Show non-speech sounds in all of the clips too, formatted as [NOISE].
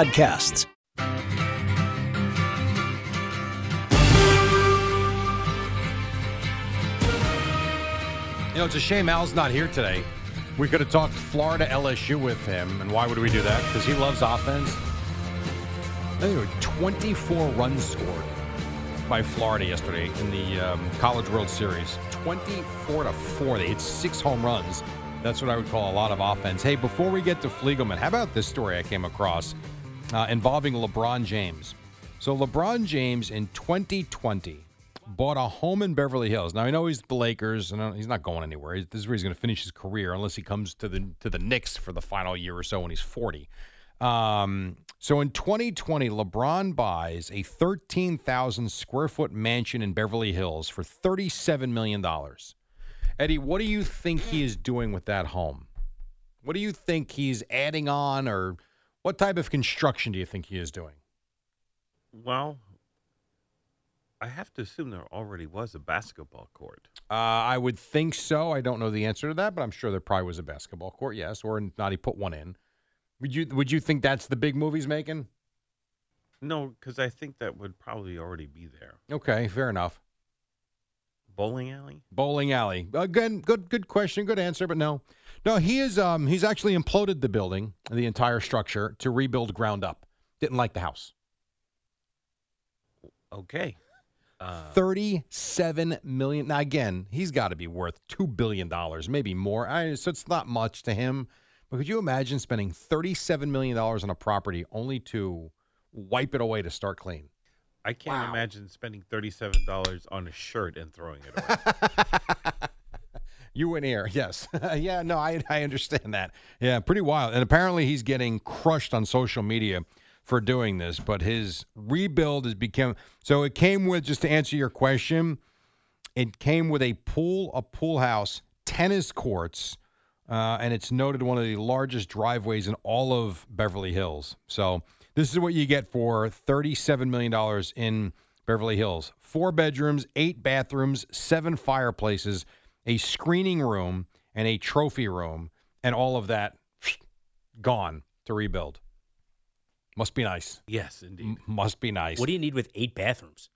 podcasts. You know, it's a shame Al's not here today. We could have talked Florida LSU with him, and why would we do that? Because he loves offense. There were 24 runs scored by Florida yesterday in the um, College World Series. 24 to 4. They hit six home runs. That's what I would call a lot of offense. Hey, before we get to Fliegelman, how about this story I came across? Uh, involving LeBron James. So LeBron James in 2020 bought a home in Beverly Hills. Now I know he's the Lakers, and he's not going anywhere. This is where he's going to finish his career, unless he comes to the to the Knicks for the final year or so when he's 40. Um, so in 2020, LeBron buys a 13,000 square foot mansion in Beverly Hills for 37 million dollars. Eddie, what do you think he is doing with that home? What do you think he's adding on or what type of construction do you think he is doing? Well, I have to assume there already was a basketball court. Uh, I would think so. I don't know the answer to that, but I'm sure there probably was a basketball court. Yes, or not. He put one in. Would you Would you think that's the big move he's making? No, because I think that would probably already be there. Okay, fair enough. Bowling alley. Bowling alley. Again, good good question, good answer, but no. No, he is. Um, he's actually imploded the building, the entire structure, to rebuild ground up. Didn't like the house. Okay. Uh, Thirty-seven million. Now again, he's got to be worth two billion dollars, maybe more. I, so it's not much to him. But could you imagine spending thirty-seven million dollars on a property only to wipe it away to start clean? I can't wow. imagine spending thirty-seven dollars on a shirt and throwing it away. [LAUGHS] You in here, [LAUGHS] yes, yeah. No, I I understand that. Yeah, pretty wild. And apparently, he's getting crushed on social media for doing this. But his rebuild has become so. It came with just to answer your question. It came with a pool, a pool house, tennis courts, uh, and it's noted one of the largest driveways in all of Beverly Hills. So this is what you get for thirty-seven million dollars in Beverly Hills: four bedrooms, eight bathrooms, seven fireplaces a screening room and a trophy room, and all of that [SNIFFS] gone to rebuild. Must be nice. Yes, indeed. M- must be nice. What do you need with eight bathrooms?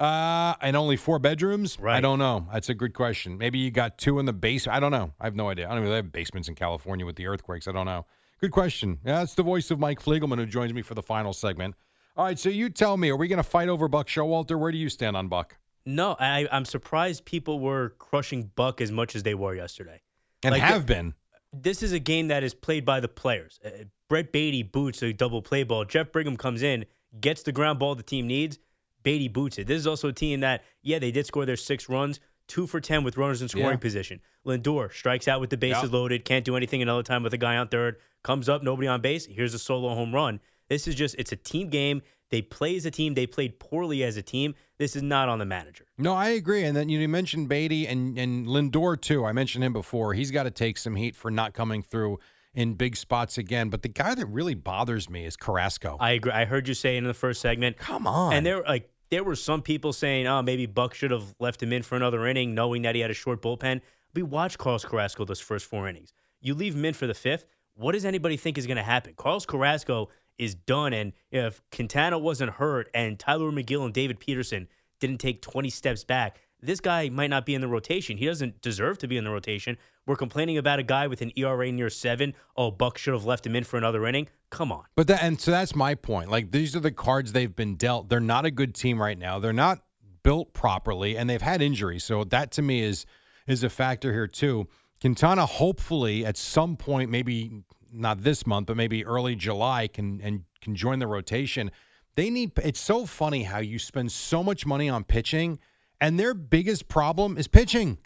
Uh, and only four bedrooms? Right. I don't know. That's a good question. Maybe you got two in the base. I don't know. I have no idea. I don't even have basements in California with the earthquakes. I don't know. Good question. Yeah, that's the voice of Mike Fliegelman who joins me for the final segment. All right, so you tell me, are we going to fight over Buck Showalter? Where do you stand on Buck? No, I, I'm surprised people were crushing Buck as much as they were yesterday. And like, have been. This is a game that is played by the players. Uh, Brett Baty boots a double play ball. Jeff Brigham comes in, gets the ground ball the team needs. Baty boots it. This is also a team that, yeah, they did score their six runs, two for 10 with runners in scoring yeah. position. Lindor strikes out with the bases yep. loaded, can't do anything another time with a guy on third, comes up, nobody on base. Here's a solo home run. This is just, it's a team game. They play as a team. They played poorly as a team. This is not on the manager. No, I agree. And then you mentioned Baty and, and Lindor, too. I mentioned him before. He's got to take some heat for not coming through in big spots again. But the guy that really bothers me is Carrasco. I agree. I heard you say in the first segment. Come on. And there, like, there were some people saying, oh, maybe Buck should have left him in for another inning, knowing that he had a short bullpen. We watched Carlos Carrasco those first four innings. You leave him in for the fifth. What does anybody think is going to happen? Carlos Carrasco is done. And if Quintana wasn't hurt and Tylor Megill and David Peterson didn't take 20 steps back, this guy might not be in the rotation. He doesn't deserve to be in the rotation. We're complaining about a guy with an ERA near seven. Oh, Buck should have left him in for another inning. Come on. But that and so that's my point. Like these are the cards they've been dealt. They're not a good team right now. They're not built properly, and they've had injuries. So that to me is is a factor here too. Quintana hopefully at some point, maybe not this month, but maybe early July, can and can join the rotation. They need. It's so funny how you spend so much money on pitching, and their biggest problem is pitching.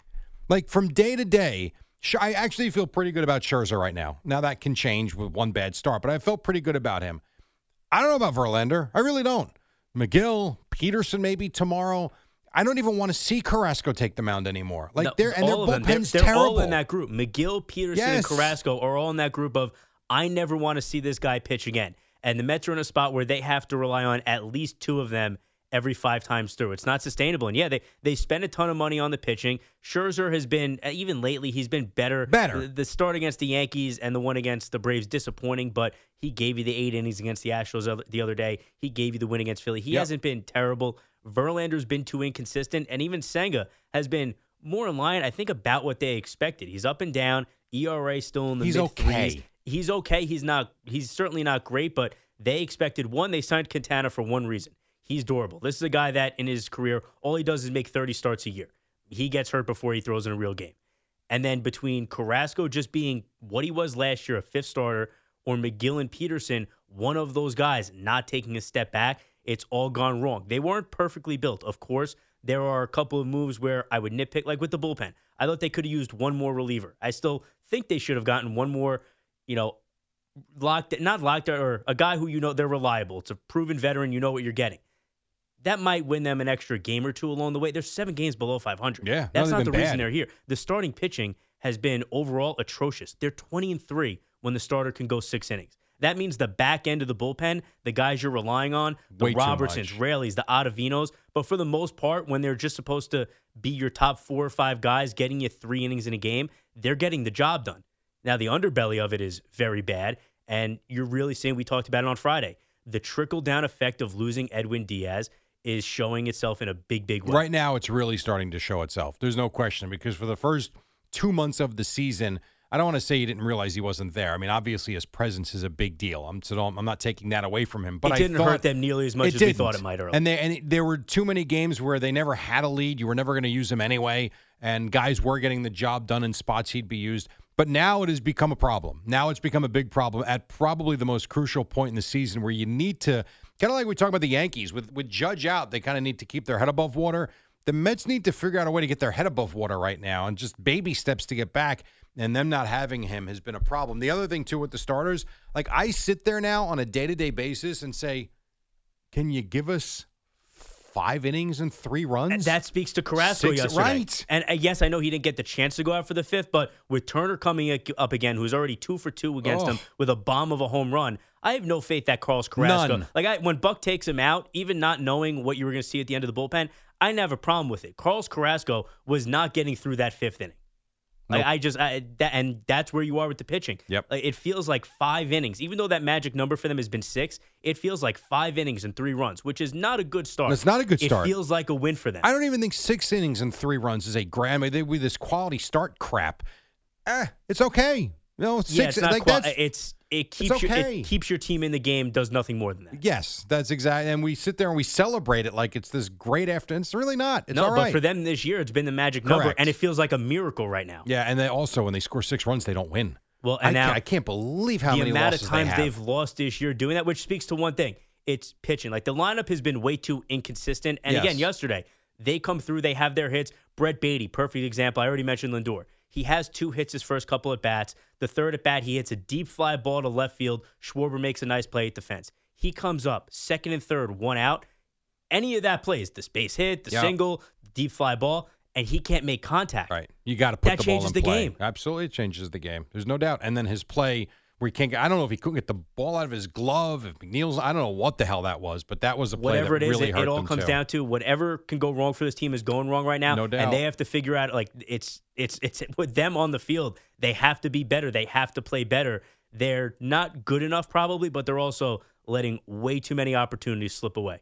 Like from day to day, I actually feel pretty good about Scherzer right now. Now that can change with one bad start, but I felt pretty good about him. I don't know about Verlander. I really don't. Megill, Peterson, maybe tomorrow. I don't even want to see Carrasco take the mound anymore. Like No, they're and their them. They're- they're, terrible. all in that group. Megill, Peterson, Yes. and Carrasco are all in that group of I never want to see this guy pitch again. And the Mets are in a spot where they have to rely on at least two of them every five times through. It's not sustainable. And yeah, they they spend a ton of money on the pitching. Scherzer has been uh, even lately he's been better. Better. The, the start against the Yankees and the one against the Braves disappointing, but he gave you the eight innings against the Astros the other day. He gave you the win against Philly. He Yep. hasn't been terrible. Verlander's been too inconsistent, and even Senga has been more in line, I think, about what they expected. He's up and down. ERA still in the He's okay. threes. He's okay. He's not. He's certainly not great, but they expected one. They signed Quintana for one reason. He's durable. This is a guy that in his career, all he does is make 30 starts a year. He gets hurt before he throws in a real game. And then between Carrasco just being what he was last year, a fifth starter, or Megill and Peterson, one of those guys not taking a step back, it's all gone wrong. They weren't perfectly built. Of course, there are a couple of moves where I would nitpick, like with the bullpen. I thought they could have used one more reliever. I still think they should have gotten one more, you know, locked, not locked, or a guy who you know they're reliable. It's a proven veteran. You know what you're getting. That might win them an extra game or two along the way. They're seven games below 500. Yeah, that's not the reason they're here. The starting pitching has been overall atrocious. They're 20 and three when the starter can go six innings. That means the back end of the bullpen, the guys you're relying on, the Way Robertsons. Raleys, the Ottavinos. But for the most part, when they're just supposed to be your top four or five guys getting you three innings in a game, they're getting the job done. Now, the underbelly of it is very bad. And you're really seeing, we talked about it on Friday, the trickle down effect of losing Edwin Diaz is showing itself in a big, big way. Right now, it's really starting to show itself. There's no question because for the first two months of the season, I don't want to say you didn't realize he wasn't there. I mean, obviously his presence is a big deal. I'm so don't, I'm not taking that away from him. But it didn't hurt them nearly as much as we didn't. thought it might earlier. And, they, and it- there were too many games where they never had a lead. You were never going to use him anyway. And guys were getting the job done in spots he'd be used. But now it has become a problem. Now it's become a big problem at probably the most crucial point in the season where you need to kind of like we talk about the Yankees with with Judge out, they kind of need to keep their head above water. The Mets need to figure out a way to get their head above water right now and just baby steps to get back. And them not having him has been a problem. The other thing too with the starters, like I sit there now on a day to day basis and say, can you give us five innings and three runs? And that speaks to Carrasco Six- yesterday. right. And uh, yes, I know he didn't get the chance to go out for the fifth, but with Turner coming up again, who's already two for two against Oh. him with a bomb of a home run, I have no faith that Carlos Carrasco. None. Like I, when Buck takes him out, even not knowing what you were going to see at the end of the bullpen, I didn't have a problem with it. Carlos Carrasco was not getting through that fifth inning. Like Nope. I just, I, that, and that's where you are with the pitching. Yep. Like, it feels like five innings, even though that magic number for them has been six. It feels like five innings and three runs, which is not a good start. It's not a good start. It feels like a win for them. I don't even think six innings and three runs is a grand. They with this quality start crap. Eh, it's okay. No, six. yeah, it's not. like qual- that's it's it keeps your, okay. it keeps your team in the game. Does nothing more than that. yes, that's exactly. And we sit there and we celebrate it like it's this great afternoon. It's really not. It's no, but for them this year, it's been the magic number, Correct. and it feels like a miracle right now. yeah, and they also when they score six runs, they don't win. Well, and I, now can't, I can't believe how the many amount of times they have. have lost this year doing that, which speaks to one thing: it's pitching. Like the lineup has been way too inconsistent. And Yes. again, yesterday they come through, they have their hits. Brett Baty, perfect example. I already mentioned Lindor. He has two hits his first couple at bats. The third at bat, he hits a deep fly ball to left field. Schwarber makes a nice play at the fence. He comes up second and third, one out. Any of that plays, the space hit, the Yep. single, deep fly ball, and he can't make contact. Right, you got to put That the ball changes the play. game. Absolutely, it changes the game. There's no doubt. And then his play where he can't get. I don't know if he couldn't get the ball out of his glove. If McNeil's, I don't know what the hell that was, but that was a play whatever that it is, really it, it all comes too. down to whatever can go wrong for this team is going wrong right now. No doubt. And they have to figure out like it's it's it's [LAUGHS] with them on the field. They have to be better. They have to play better. They're not good enough probably, but they're also letting way too many opportunities slip away.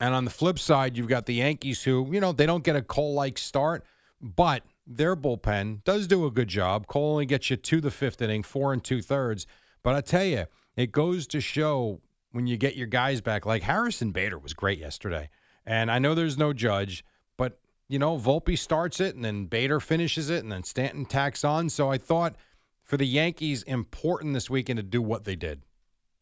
And on the flip side, you've got the Yankees who, you know, they don't get a Cole like start, but their bullpen does do a good job. Cole only gets you to the fifth inning, four and two thirds. But I tell you, it goes to show when you get your guys back, like Harrison Bader was great yesterday. And I know there's no judge, but, you know, Volpe starts it and then Bader finishes it and then Stanton tacks on. So I thought for the Yankees, important this weekend to do what they did.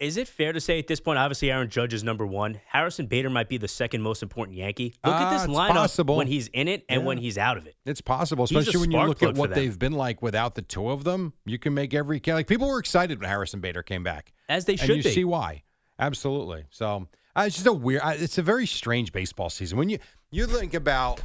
Is it fair to say at this point, obviously Aaron Judge is number one. Harrison Bader might be the second most important Yankee. Look at Ah, this it's lineup possible. when he's in it and Yeah. when he's out of it. It's possible, especially when you look at what they've been like without the two of them. You can make every like people were excited when Harrison Bader came back, As they and should you be. see why. Absolutely. So uh, it's just a weird. Uh, it's a very strange baseball season when you you think about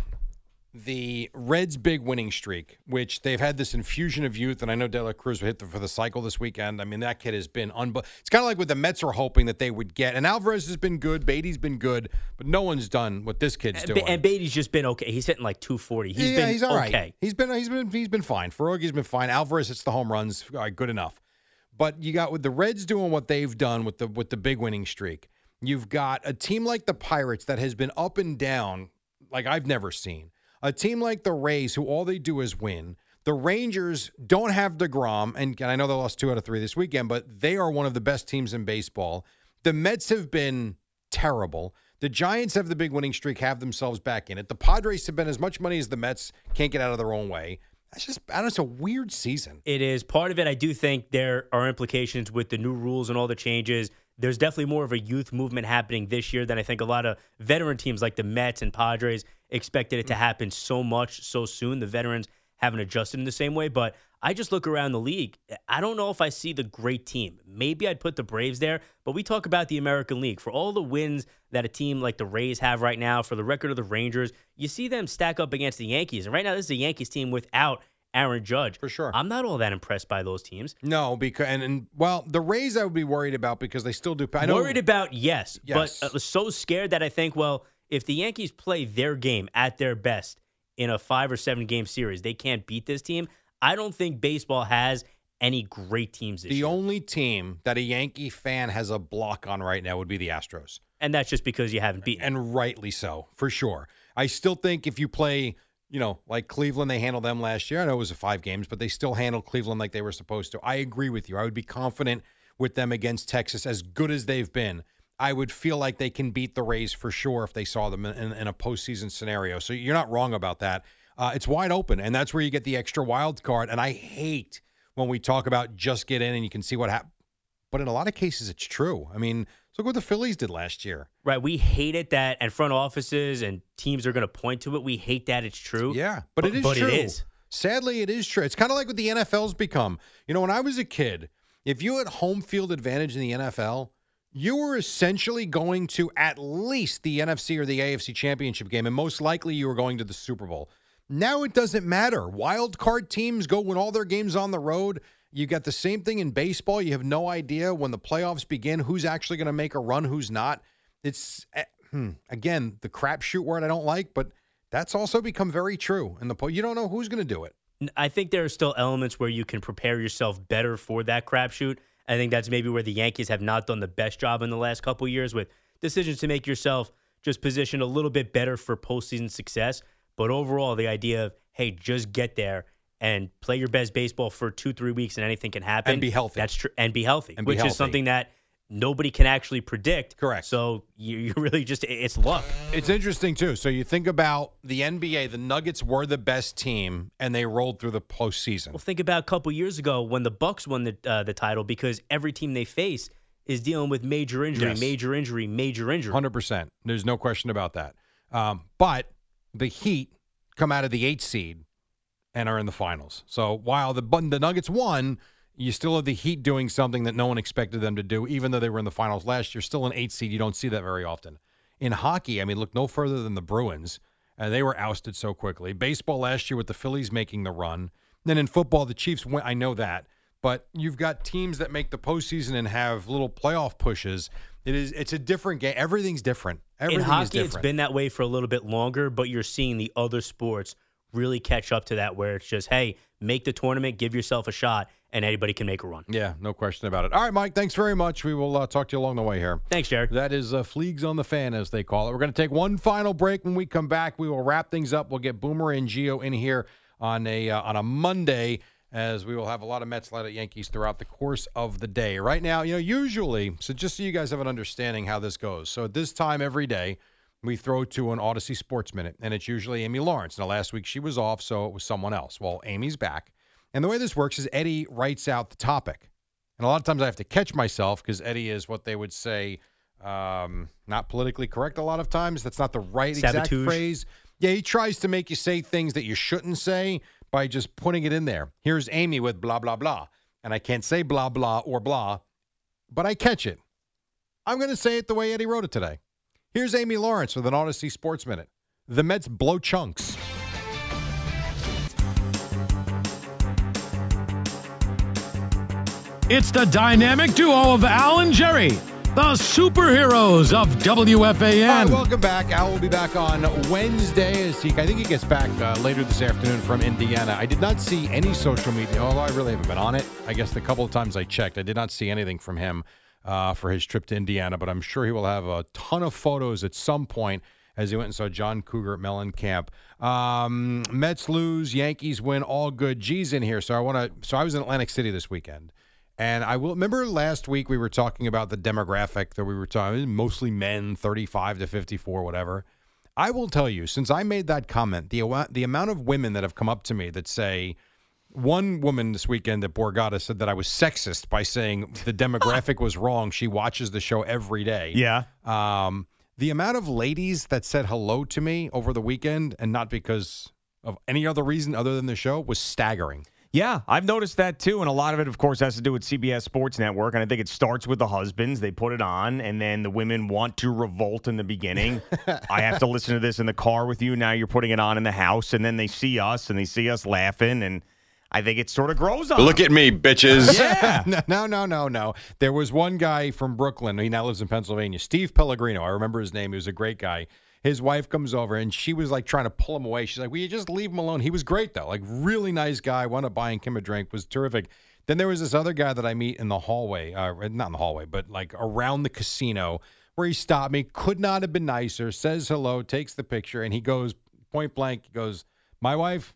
the Reds' big winning streak, which they've had this infusion of youth, and I know De La Cruz will hit the, for the cycle this weekend. I mean, that kid has been unbelievable. It's kind of like what the Mets are hoping that they would get, and Alvarez has been good, Baty's been good, but no one's done what this kid's doing. And Baty's just been okay. He's hitting like 240. He's yeah, been he's all right. okay. He's been he's been he's been fine. Ferogi's been fine. Alvarez hits the home runs, right, good enough. But you got with the Reds doing what they've done with the with the big winning streak. You've got a team like the Pirates that has been up and down like I've never seen. A team like the Rays, who all they do is win. The Rangers don't have DeGrom, and, and I know they lost two out of three this weekend, but they are one of the best teams in baseball. The Mets have been terrible. The Giants have the big winning streak, have themselves back in it. The Padres have been as much money as the Mets can't get out of their own way. That's just, I don't know, it's a weird season. It is part of it. I do think there are implications with the new rules and all the changes. There's definitely more of a youth movement happening this year than I think a lot of veteran teams like the Mets and Padres expected it to happen so much so soon. The veterans haven't adjusted in the same way, but I just look around the league. I don't know if I see the great team. Maybe I'd put the Braves there, but we talk about the American League. For all the wins that a team like the Rays have right now, for the record of the Rangers, you see them stack up against the Yankees. And right now, this is a Yankees team without Aaron Judge. For sure. I'm not all that impressed by those teams. No, because, and, and well, the Rays I would be worried about because they still do. I know, Worried about, yes, Yes. but uh, so scared that I think, well, if the Yankees play their game at their best in a five or seven game series, they can't beat this team. I don't think baseball has any great teams this the year. only team that a Yankee fan has a block on right now would be the Astros. and that's just because you haven't beaten. and rightly so, for sure. I still think if you play, you know, like Cleveland, they handled them last year. I know it was a five games, but they still handled Cleveland like they were supposed to. I agree with you. I would be confident with them against Texas, as good as they've been. I would feel like they can beat the Rays for sure if they saw them in, in a postseason scenario. So you're not wrong about that. Uh, it's wide open, and that's where you get the extra wild card. And I hate when we talk about just get in and you can see what happens. But in a lot of cases, it's true. I mean, look what the Phillies did last year. Right. We hate it that, and front offices and teams are going to point to it. We hate that it's true. Yeah, but it is but true. it is. Sadly, it is true. It's kind of like what the NFL's become. You know, when I was a kid, if you had home field advantage in the NFL, you were essentially going to at least the NFC or the AFC championship game, and most likely you were going to the Super Bowl. Now it doesn't matter. Wild card teams go win all their games on the road. You got the same thing in baseball. You have no idea when the playoffs begin who's actually going to make a run, who's not. It's eh, hmm, again the crapshoot word I don't like, but that's also become very true in the po- you don't know who's going to do it. I think there are still elements where you can prepare yourself better for that crapshoot. I think that's maybe where the Yankees have not done the best job in the last couple years with decisions to make yourself just positioned a little bit better for postseason success. But overall, the idea of hey, just get there and play your best baseball for two, three weeks, and anything can happen. And be healthy. That's true, and be healthy, And be which healthy. is something that nobody can actually predict. Correct. So you, [LAUGHS] you really just it's luck. It's interesting too. So you think about the NBA, the Nuggets were the best team, and they rolled through the postseason. Well, think about a couple years ago when the Bucks won the uh, the title because every team they face is dealing with major injury, Yes. major injury, major injury. Hundred percent. There's no question about that. Um, but the Heat come out of the eighth seed and are in the finals. So while the the Nuggets won, you still have the Heat doing something that no one expected them to do, even though they were in the finals last year. Still an eight seed. You don't see that very often In hockey, I mean, look no further than the Bruins. Uh, they were ousted so quickly. Baseball last year with the Phillies making the run. Then in football, the Chiefs went. I know that, but you've got teams that make the postseason and have little playoff pushes. It is. It's a different game. Everything's different. Everything in is hockey, different. it's been that way for a little bit longer, but you're seeing the other sports really catch up to that, where it's just, hey, make the tournament, give yourself a shot, and anybody can make a run. Yeah, no question about it. All right, Mike. Thanks very much. We will uh, talk to you along the way here. Thanks, Jared. That is uh, Fliegs on the Fan, as they call it. We're going to take one final break. When we come back, we will wrap things up. We'll get Boomer and Geo in here on a uh, on a Monday, as we will have a lot of Mets, a lot of Yankees throughout the course of the day. Right now, you know, usually, so just so you guys have an understanding how this goes. So at this time every day, we throw to an Audacy Sports Minute, and it's usually Amy Lawrence. Now, last week she was off, so it was someone else. Well, Amy's back. And the way this works is Eddie writes out the topic. And a lot of times I have to catch myself because Eddie is what they would say um, not politically correct a lot of times. That's not the right exact phrase. Yeah, he tries to make you say things that you shouldn't say by just putting it in there. Here's Amy with blah, blah, blah. And I can't say blah, blah, or blah, but I catch it. I'm going to say it the way Eddie wrote it today. Here's Amy Lawrence with an Audacy Sports Minute. The Mets blow chunks. It's the dynamic duo of Al and Jerry, the superheroes of WFAN. welcome back. Al will be back on Wednesday. As he, I think he gets back uh, later this afternoon from Indiana. I did not see any social media, although I really haven't been on it. I guess the couple of times I checked, I did not see anything from him uh, for his trip to Indiana. But I'm sure he will have a ton of photos at some point as he went and saw John Cougar at Mellencamp. Um, Mets lose, Yankees win, all good. G's in here, so I want to. So I was in Atlantic City this weekend. And I will remember last week we were talking about the demographic that we were talking mostly men 35 to 54 whatever. I will tell you since I made that comment the the amount of women that have come up to me that say one woman this weekend at Borgata said that I was sexist by saying the [LAUGHS] demographic was wrong. She watches the show every day. Yeah. Um, the amount of ladies that said hello to me over the weekend and not because of any other reason other than the show was staggering. Yeah, I've noticed that too. And a lot of it, of course, has to do with CBS Sports Network. And I think it starts with the husbands. They put it on, and then the women want to revolt in the beginning. [LAUGHS] I have to listen to this in the car with you. Now you're putting it on in the house, and then they see us and they see us laughing. And I think it sort of grows on. Look them. at me, bitches. Yeah. [LAUGHS] no, no, no, no, no. There was one guy from Brooklyn. He now lives in Pennsylvania. Steve Pellegrino. I remember his name. He was a great guy. His wife comes over and she was like trying to pull him away. She's like, "Will you just leave him alone?" He was great though, like really nice guy. Wound up buying him a drink. Was terrific. Then there was this other guy that I meet in the hallway, uh, not in the hallway, but like around the casino, where he stopped me. Could not have been nicer. Says hello, takes the picture, and he goes point blank. He goes, "My wife."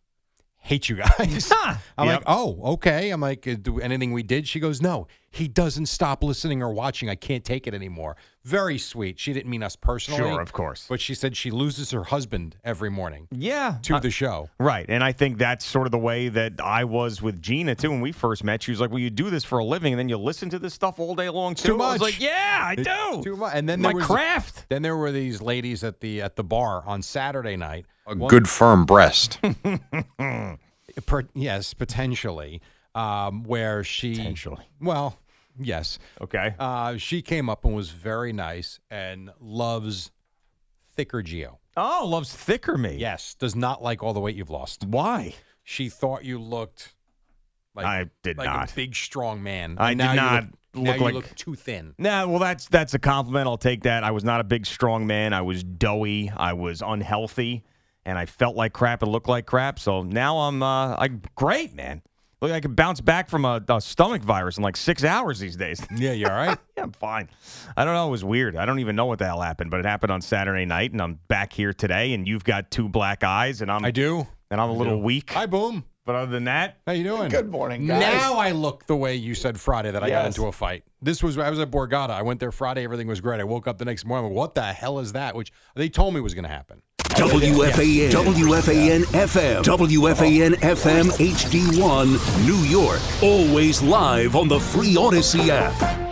Hate you guys. [LAUGHS] I'm like, oh, okay. I'm like, do anything we did? She goes, no. He doesn't stop listening or watching. I can't take it anymore. Very sweet. She didn't mean us personally. Sure, of course. But she said she loses her husband every morning Yeah. to Uh, the show. Right. And I think that's sort of the way that I was with Gina, too, when we first met. She was like, Well, you do this for a living and then you listen to this stuff all day long, too. Too I was much. like, Yeah, I It- do. Too much. And then My there was, craft. Then there were these ladies at the at the bar on Saturday night. A One- good firm breast. [LAUGHS] per, yes, potentially. Um, where she Potentially. Well, yes. Okay. Uh, she came up and was very nice and loves thicker Geo. Oh, loves thicker me. Yes, does not like all the weight you've lost. Why? She thought you looked like I did like not. a big, strong man. I did not look, you like- look too thin. Nah, well, that's that's a compliment. I'll take that. I was not a big, strong man. I was doughy. I was unhealthy, and I felt like crap and looked like crap. So now I'm uh, I'm great, man. Look, I can bounce back from a, a stomach virus in like six hours these days. [LAUGHS] Yeah, you all right? yeah, [LAUGHS] I'm fine. I don't know. It was weird. I don't even know what the hell happened, but it happened on Saturday night, and I'm back here today, and you've got two black eyes, and I'm I do. and I'm a little do. weak. Hi, Boom. but other than that, How you doing? Good morning, guys. Now I look the way you said Friday that I got into a fight. This was I was at Borgata. I went there Friday. Everything was great. I woke up the next morning. What the hell is that? Which they told me was going to happen. WFAN, WFAN FM, WFAN FM HD1, New York. Always live on the free Audacy app.